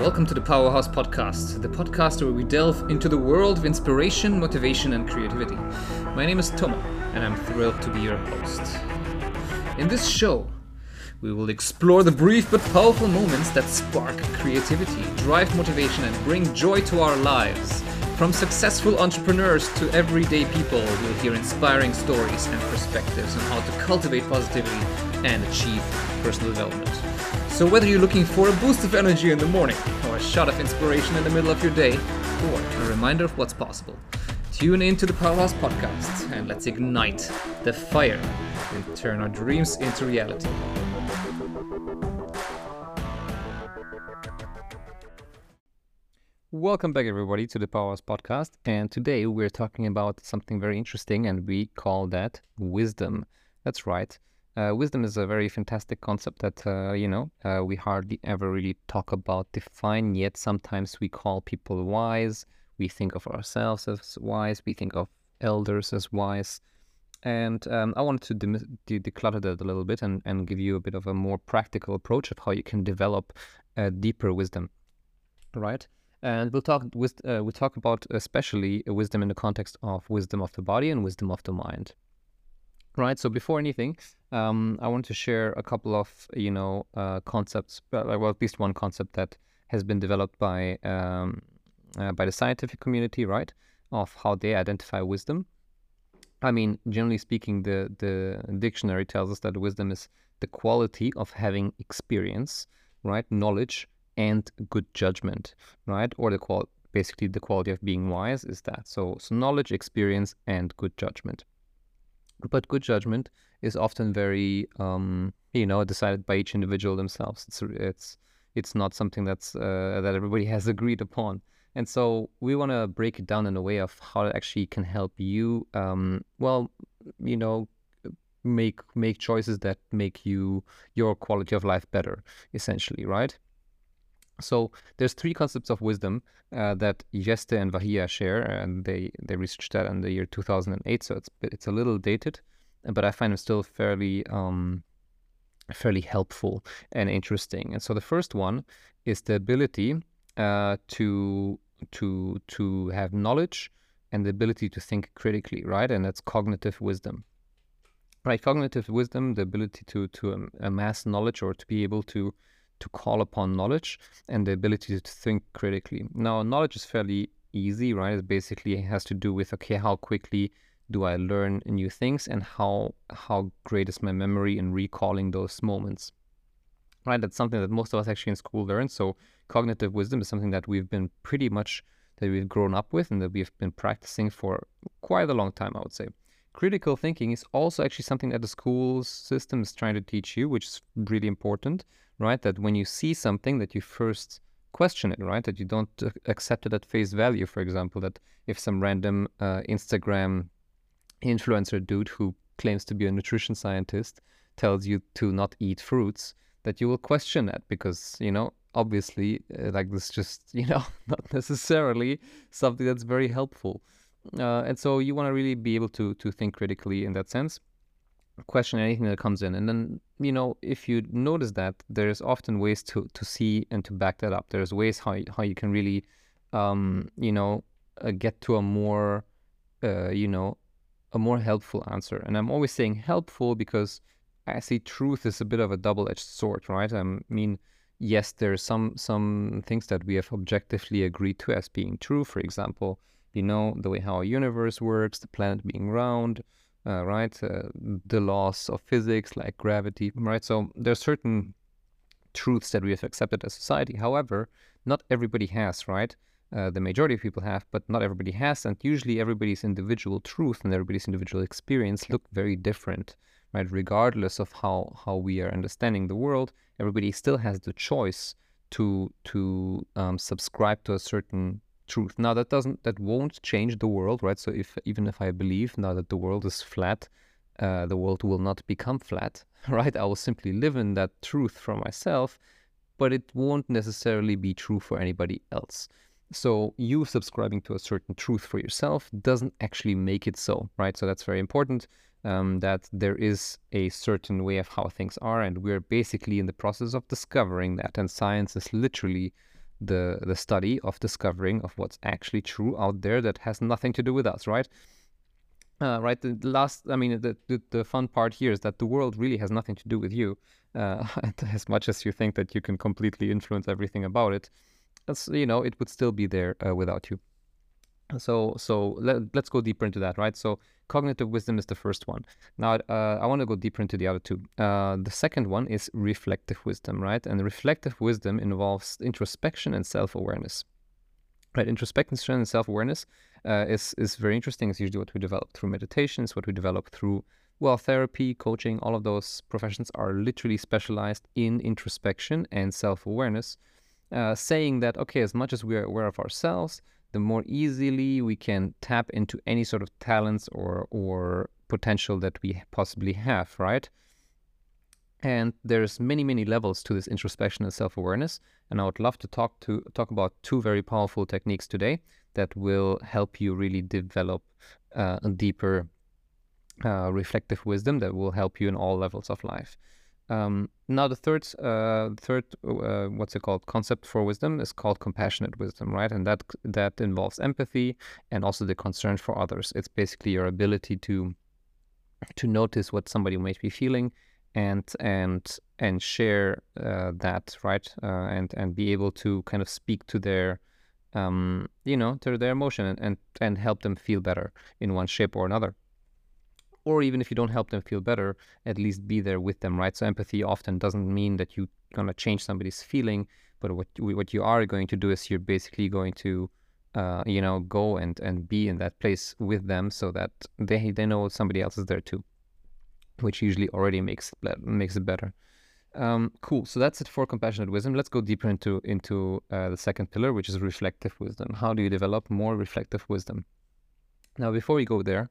Welcome to the Powerhouse Podcast, the podcast where we delve into the world of inspiration, motivation, and creativity. My name is Toma, and I'm thrilled to be your host. In this show, we will explore the brief but powerful moments that spark creativity, drive motivation, and bring joy to our lives. From successful entrepreneurs to everyday people, you'll hear inspiring stories and perspectives on how to cultivate positivity and achieve personal development. So, whether you're looking for a boost of energy in the morning, or a shot of inspiration in the middle of your day, or a reminder of what's possible, tune in to the Powerhouse Podcast and let's ignite the fire and turn our dreams into reality. Welcome back, everybody, to the Powerhouse Podcast. And today we're talking about something very interesting, and we call that wisdom. That's right. Uh, wisdom is a very fantastic concept that uh, you know uh, we hardly ever really talk about, define. Yet sometimes we call people wise. We think of ourselves as wise. We think of elders as wise. And um, I wanted to de- de- declutter that a little bit and, and give you a bit of a more practical approach of how you can develop a deeper wisdom, right? And we'll talk with uh, we'll talk about especially wisdom in the context of wisdom of the body and wisdom of the mind right? So before anything, um, I want to share a couple of you know uh, concepts, well, at least one concept that has been developed by um, uh, by the scientific community, right? Of how they identify wisdom. I mean, generally speaking, the the dictionary tells us that wisdom is the quality of having experience, right, knowledge, and good judgment, right, or the qual basically the quality of being wise is that. So, so knowledge, experience, and good judgment. But good judgment is often very, um, you know, decided by each individual themselves. It's it's it's not something that's uh, that everybody has agreed upon. And so we want to break it down in a way of how it actually can help you, um, well, you know, make make choices that make you your quality of life better, essentially, right? So there's three concepts of wisdom uh, that Jeste and Vahia share, and they they researched that in the year 2008. So it's it's a little dated, but I find them still fairly um, fairly helpful and interesting. And so the first one is the ability uh, to to to have knowledge and the ability to think critically, right? And that's cognitive wisdom. Right, cognitive wisdom, the ability to to amass knowledge or to be able to to call upon knowledge and the ability to think critically. Now, knowledge is fairly easy, right? It basically has to do with okay, how quickly do I learn new things and how how great is my memory in recalling those moments. Right? That's something that most of us actually in school learn. So cognitive wisdom is something that we've been pretty much that we've grown up with and that we've been practicing for quite a long time, I would say. Critical thinking is also actually something that the school system is trying to teach you, which is really important right? That when you see something, that you first question it, right? That you don't uh, accept it at face value. For example, that if some random uh, Instagram influencer dude who claims to be a nutrition scientist tells you to not eat fruits, that you will question that because you know obviously uh, like this just you know not necessarily something that's very helpful uh, and so you want to really be able to to think critically in that sense question anything that comes in. And then you know if you notice that there's often ways to to see and to back that up. There's ways how how you can really um you know uh, get to a more uh, you know a more helpful answer. And i'm always saying helpful because i see truth is a bit of a double-edged sword right? I mean yes there's some some things that we have objectively agreed to as being true. For example you know the way how our universe works the planet being round uh, right? Uh, the laws of physics, like gravity, right? So there are certain truths that we have accepted as society. However, not everybody has, right? Uh, the majority of people have, but not everybody has. And usually everybody's individual truth and everybody's individual experience look very different, right? Regardless of how, how we are understanding the world, everybody still has the choice to, to um, subscribe to a certain truth. Now that doesn't that won't change the world, right? So if even if I believe now that the world is flat, uh, the world will not become flat, right? I will simply live in that truth for myself, but it won't necessarily be true for anybody else. So you subscribing to a certain truth for yourself doesn't actually make it so, right? So that's very important. Um, that there is a certain way of how things are, and we're basically in the process of discovering that. And science is literally the the study of discovering of what's actually true out there that has nothing to do with us, right? Uh, right. The last, I mean, the, the, the fun part here is that the world really has nothing to do with you, uh, as much as you think that you can completely influence everything about it. That's you know, it would still be there uh, without you. So so let, let's go deeper into that, right? So cognitive wisdom is the first one. Now uh, I want to go deeper into the other two. Uh, the second one is reflective wisdom, right? And reflective wisdom involves introspection and self-awareness. Right, introspection and self-awareness uh, is is very interesting. It's usually what we develop through meditation it's what we develop through well therapy, coaching. All of those professions are literally specialized in introspection and self-awareness, uh, saying that okay, as much as we are aware of ourselves, the more easily we can tap into any sort of talents or or potential that we possibly have. Right. And there's many, many levels to this introspection and self-awareness. And I would love to talk to talk about two very powerful techniques today that will help you really develop uh, a deeper uh, reflective wisdom that will help you in all levels of life. Um, now, the third, uh, third, uh, what's it called, concept for wisdom is called compassionate wisdom, right? And that that involves empathy and also the concern for others. It's basically your ability to to notice what somebody might be feeling and and and share uh, that right uh, and and be able to kind of speak to their um, you know to their emotion and, and and help them feel better in one shape or another or even if you don't help them feel better at least be there with them right so empathy often doesn't mean that you're to change somebody's feeling but what what you are going to do is you're basically going to uh, you know go and and be in that place with them so that they they know somebody else is there too which usually already makes makes it better. Um, cool. So that's it for compassionate wisdom. Let's go deeper into into uh, the second pillar, which is reflective wisdom. How do you develop more reflective wisdom? Now, before we go there,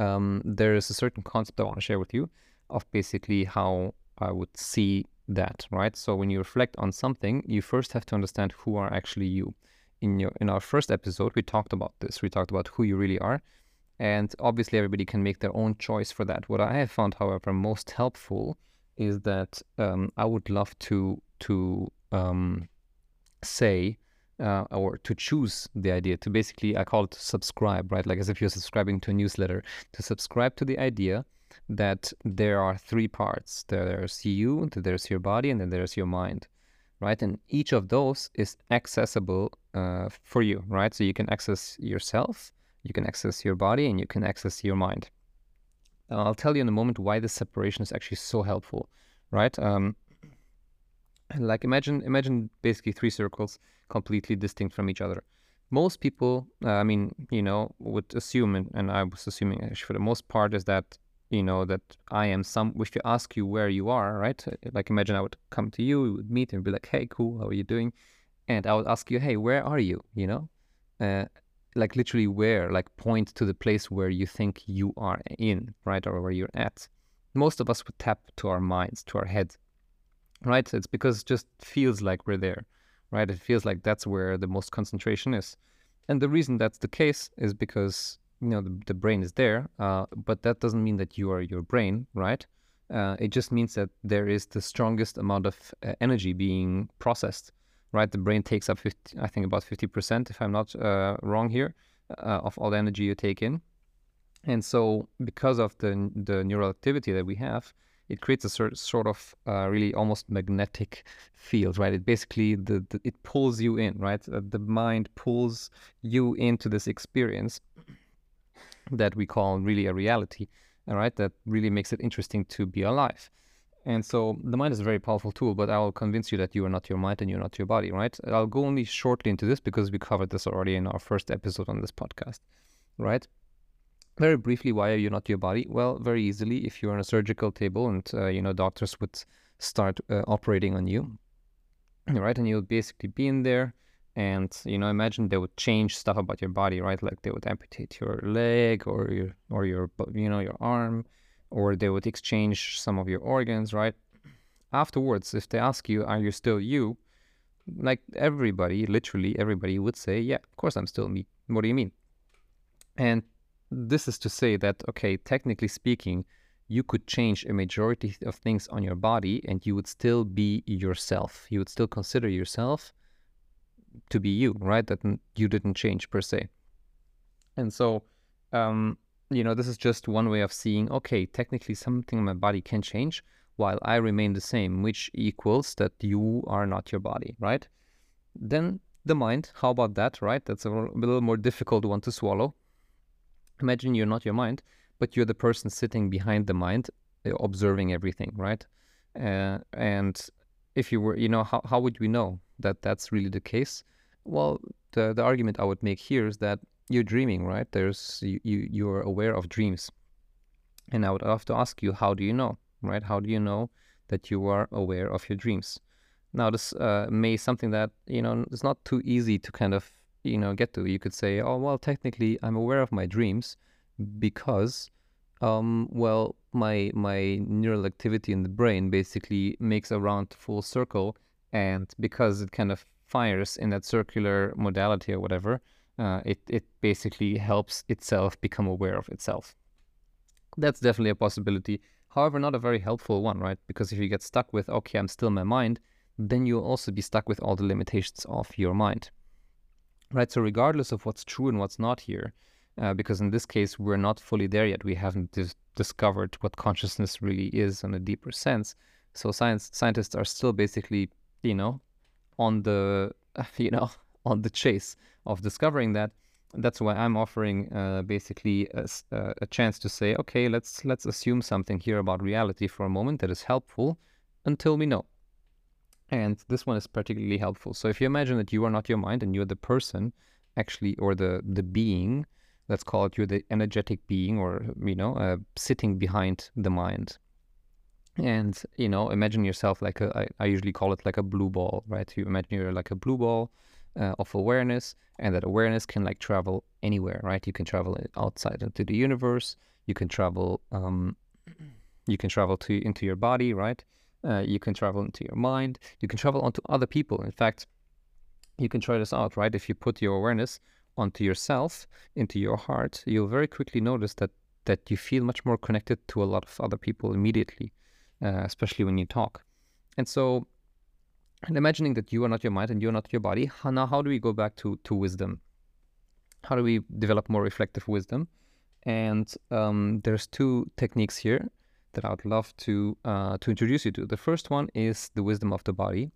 um, there is a certain concept I want to share with you of basically how I would see that. Right. So when you reflect on something, you first have to understand who are actually you. In your in our first episode, we talked about this. We talked about who you really are. And obviously, everybody can make their own choice for that. What I have found, however, most helpful is that um, I would love to to um, say uh, or to choose the idea to basically I call it subscribe, right? Like as if you're subscribing to a newsletter. To subscribe to the idea that there are three parts. There's you, there's your body, and then there's your mind, right? And each of those is accessible uh, for you, right? So you can access yourself you can access your body and you can access your mind. I'll tell you in a moment why this separation is actually so helpful, right? Um, like imagine imagine basically three circles completely distinct from each other. Most people, uh, I mean, you know, would assume, and, and I was assuming for the most part, is that you know that I am some. If you ask you where you are, right? Like imagine I would come to you, we would meet, and be like, "Hey, cool, how are you doing?" And I would ask you, "Hey, where are you?" You know, uh, like literally where, like point to the place where you think you are in, right, or where you're at. Most of us would tap to our minds, to our head, right? It's because it just feels like we're there, right? It feels like that's where the most concentration is. And the reason that's the case is because, you know, the, the brain is there, uh, but that doesn't mean that you are your brain, right? Uh, it just means that there is the strongest amount of uh, energy being processed right? The brain takes up 50, I think about 50%, if I'm not uh, wrong here, uh, of all the energy you take in. And so because of the, the neural activity that we have, it creates a sort, sort of uh, really almost magnetic field, right? It basically, the, the it pulls you in, right? Uh, the mind pulls you into this experience that we call really a reality, all right? That really makes it interesting to be alive. And so the mind is a very powerful tool, but I will convince you that you are not your mind and you're not your body, right? I'll go only shortly into this because we covered this already in our first episode on this podcast, right? Very briefly, why are you not your body? Well, very easily, if you're on a surgical table and, uh, you know, doctors would start uh, operating on you, right? And you'll basically be in there and, you know, imagine they would change stuff about your body, right? Like they would amputate your leg or your, or your, you know, your arm or they would exchange some of your organs, right? Afterwards, if they ask you, are you still you? Like everybody, literally everybody would say, yeah, of course I'm still me. What do you mean? And this is to say that, okay, technically speaking, you could change a majority of things on your body and you would still be yourself. You would still consider yourself to be you, right? That you didn't change per se. And so, um, you know, this is just one way of seeing, okay, technically something in my body can change while I remain the same, which equals that you are not your body, right? Then the mind, how about that, right? That's a little more difficult one to swallow. Imagine you're not your mind, but you're the person sitting behind the mind, uh, observing everything, right? Uh, and if you were, you know, how, how would we know that that's really the case? Well, the, the argument I would make here is that you're dreaming, right? There's you, you you're aware of dreams. And I would have to ask you, how do you know, right? How do you know that you are aware of your dreams? Now, this uh, may something that you know it's not too easy to kind of you know get to. You could say, oh well, technically, I'm aware of my dreams because, um, well, my my neural activity in the brain basically makes a round full circle, and because it kind of fires in that circular modality or whatever, uh, it it basically helps itself become aware of itself. That's definitely a possibility. However, not a very helpful one, right? Because if you get stuck with, okay, I'm still my mind, then you'll also be stuck with all the limitations of your mind. Right? So, regardless of what's true and what's not here, uh, because in this case, we're not fully there yet, we haven't dis- discovered what consciousness really is in a deeper sense. So, science scientists are still basically, you know, on the, you know, on the chase of discovering that. That's why I'm offering uh, basically a, a chance to say, okay, let's let's assume something here about reality for a moment that is helpful until we know. And this one is particularly helpful. So if you imagine that you are not your mind and you're the person actually, or the, the being, let's call it you're the energetic being or, you know, uh, sitting behind the mind. And, you know, imagine yourself like a, I, I usually call it like a blue ball, right? You imagine you're like a blue ball uh, of awareness and that awareness can like travel anywhere, right? You can travel outside into the universe. You can travel, um, you can travel to into your body, right? Uh, you can travel into your mind. You can travel onto other people. In fact, you can try this out, right? If you put your awareness onto yourself, into your heart, you'll very quickly notice that that you feel much more connected to a lot of other people immediately, uh, especially when you talk. And so, and imagining that you are not your mind and you're not your body, how, now how do we go back to to wisdom? How do we develop more reflective wisdom? And um, there's two techniques here that I would love to uh, to introduce you to. The first one is the wisdom of the body,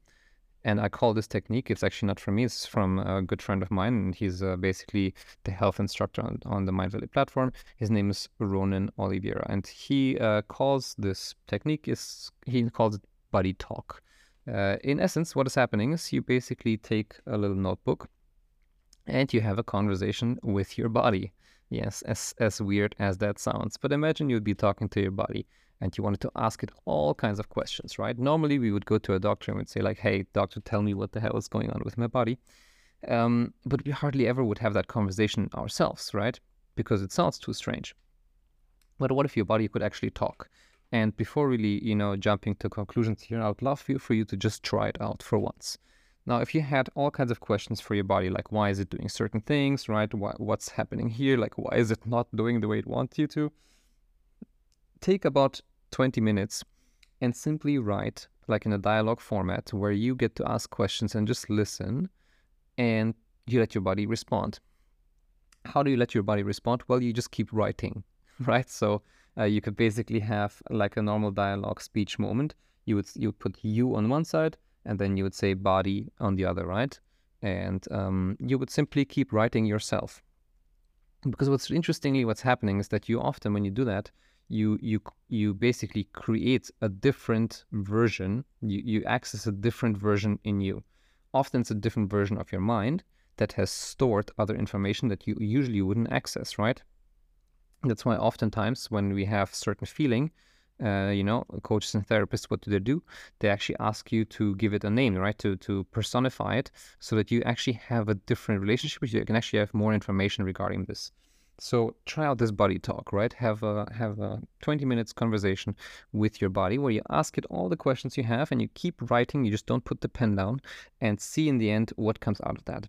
and I call this technique. It's actually not from me; it's from a good friend of mine, and he's uh, basically the health instructor on, on the Mindvalley platform. His name is Ronan Oliveira, and he uh, calls this technique is he calls it body talk. Uh, in essence, what is happening is you basically take a little notebook and you have a conversation with your body. Yes, as as weird as that sounds, but imagine you'd be talking to your body and you wanted to ask it all kinds of questions, right? Normally, we would go to a doctor and we'd say, like, hey, doctor, tell me what the hell is going on with my body. Um, but we hardly ever would have that conversation ourselves, right? Because it sounds too strange. But what if your body could actually talk? And before really, you know, jumping to conclusions here, I would love for you, for you to just try it out for once. Now, if you had all kinds of questions for your body, like why is it doing certain things, right? Why, what's happening here? Like why is it not doing the way it wants you to? take about 20 minutes and simply write like in a dialogue format where you get to ask questions and just listen and you let your body respond. How do you let your body respond? Well, you just keep writing, right? So uh, you could basically have like a normal dialogue speech moment. You would you would put you on one side and then you would say body on the other, right? And um, you would simply keep writing yourself. Because what's interestingly what's happening is that you often when you do that, you you you basically create a different version you, you access a different version in you often it's a different version of your mind that has stored other information that you usually wouldn't access right that's why oftentimes when we have certain feeling uh, you know coaches and therapists what do they do they actually ask you to give it a name right to to personify it so that you actually have a different relationship with you can actually have more information regarding this so try out this body talk, right? Have a have a 20 minutes conversation with your body where you ask it all the questions you have and you keep writing, you just don't put the pen down and see in the end what comes out of that.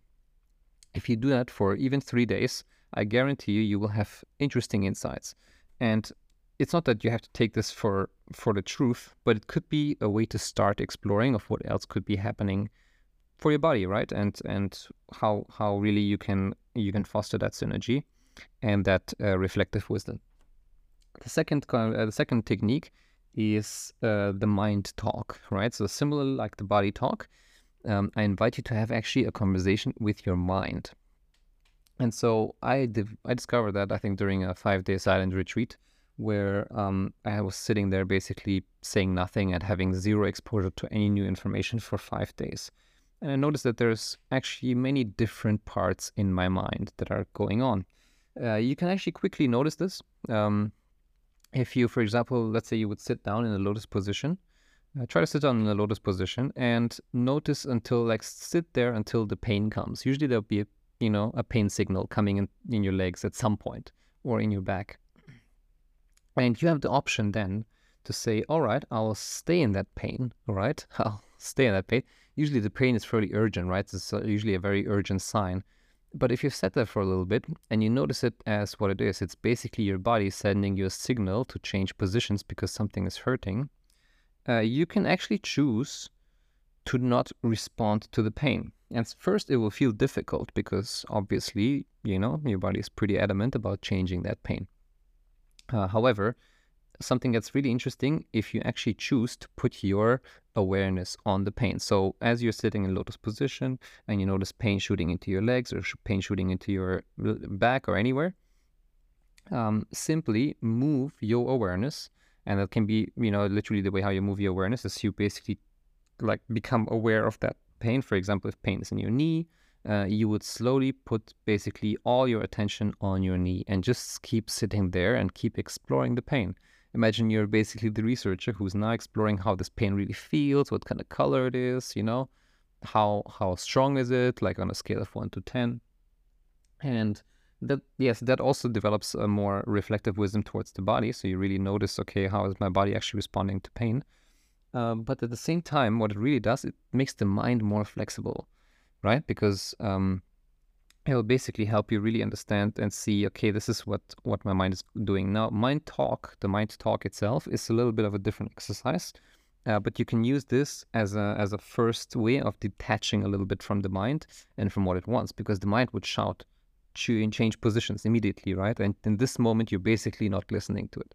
If you do that for even 3 days, I guarantee you you will have interesting insights. And it's not that you have to take this for for the truth, but it could be a way to start exploring of what else could be happening for your body, right? And and how how really you can you can foster that synergy and that uh, reflective wisdom. The second uh, the second technique is uh, the mind talk, right? So similar like the body talk, um, I invite you to have actually a conversation with your mind. And so I div- I discovered that I think during a five day silent retreat where um, I was sitting there basically saying nothing and having zero exposure to any new information for five days. And I noticed that there's actually many different parts in my mind that are going on. Uh, you can actually quickly notice this. Um, if you, for example, let's say you would sit down in a lotus position, uh, try to sit down in a lotus position and notice until, like, sit there until the pain comes. Usually there'll be, a, you know, a pain signal coming in, in your legs at some point or in your back. And you have the option then to say, all right, I'll stay in that pain, all right? I'll stay in that pain. Usually the pain is fairly urgent, right? It's usually a very urgent sign. But if you've sat there for a little bit and you notice it as what it is, it's basically your body sending you a signal to change positions because something is hurting. Uh, you can actually choose to not respond to the pain. And first, it will feel difficult because obviously, you know, your body is pretty adamant about changing that pain. Uh, however, something that's really interesting if you actually choose to put your awareness on the pain. So as you're sitting in lotus position and you notice pain shooting into your legs or pain shooting into your back or anywhere, um, simply move your awareness. And that can be, you know, literally the way how you move your awareness is you basically like become aware of that pain. For example, if pain is in your knee, uh, you would slowly put basically all your attention on your knee and just keep sitting there and keep exploring the pain. Imagine you're basically the researcher who's now exploring how this pain really feels, what kind of color it is, you know, how how strong is it, like on a scale of one to ten. And that yes, that also develops a more reflective wisdom towards the body. So you really notice, okay, how is my body actually responding to pain? Um, but at the same time, what it really does, it makes the mind more flexible, right? Because um, it'll basically help you really understand and see okay this is what what my mind is doing. Now mind talk the mind talk itself is a little bit of a different exercise uh, but you can use this as a as a first way of detaching a little bit from the mind and from what it wants because the mind would shout change positions immediately right? And in this moment you're basically not listening to it.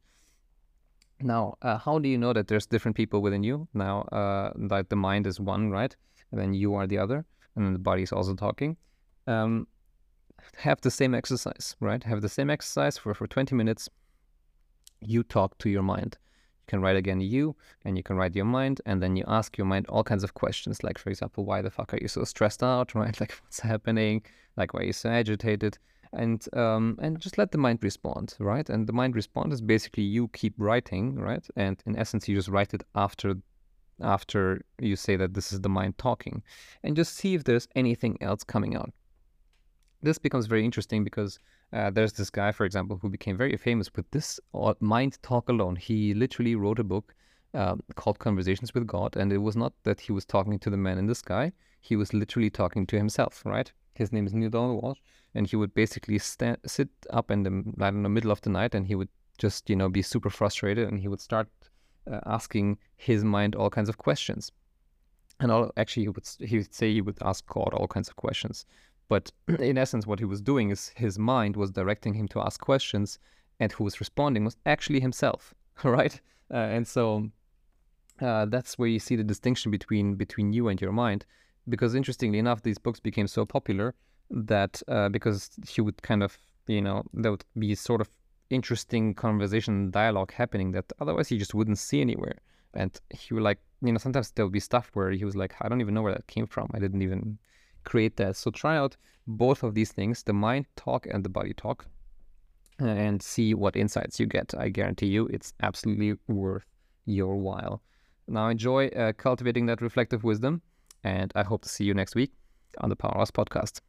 Now uh, how do you know that there's different people within you? Now uh, that the mind is one right? And then you are the other and then the body is also talking um, have the same exercise, right? Have the same exercise for, for 20 minutes. You talk to your mind. You can write again you, and you can write your mind, and then you ask your mind all kinds of questions, like, for example, why the fuck are you so stressed out, right? Like, what's happening? Like, why are you so agitated? And um, and just let the mind respond, right? And the mind respond is basically you keep writing, right? And in essence, you just write it after after you say that this is the mind talking, and just see if there's anything else coming out this becomes very interesting because uh, there's this guy, for example, who became very famous with this mind talk alone. He literally wrote a book uh, called Conversations with God, and it was not that he was talking to the man in the sky. He was literally talking to himself, right? His name is Neale Donald Walsch, and he would basically sit up in the middle of the night, and he would just you know be super frustrated, and he would start uh, asking his mind all kinds of questions. And all, actually, he would he would say he would ask God all kinds of questions. But in essence, what he was doing is his mind was directing him to ask questions, and who was responding was actually himself, right? Uh, and so uh, that's where you see the distinction between between you and your mind. Because interestingly enough, these books became so popular that uh, because he would kind of, you know, there would be sort of interesting conversation dialogue happening that otherwise he just wouldn't see anywhere. And he would like, you know, sometimes there would be stuff where he was like, I don't even know where that came from. I didn't even create that. So try out both of these things, the mind talk and the body talk, and see what insights you get. I guarantee you it's absolutely worth your while. Now enjoy uh, cultivating that reflective wisdom, and I hope to see you next week on the Powerhouse podcast.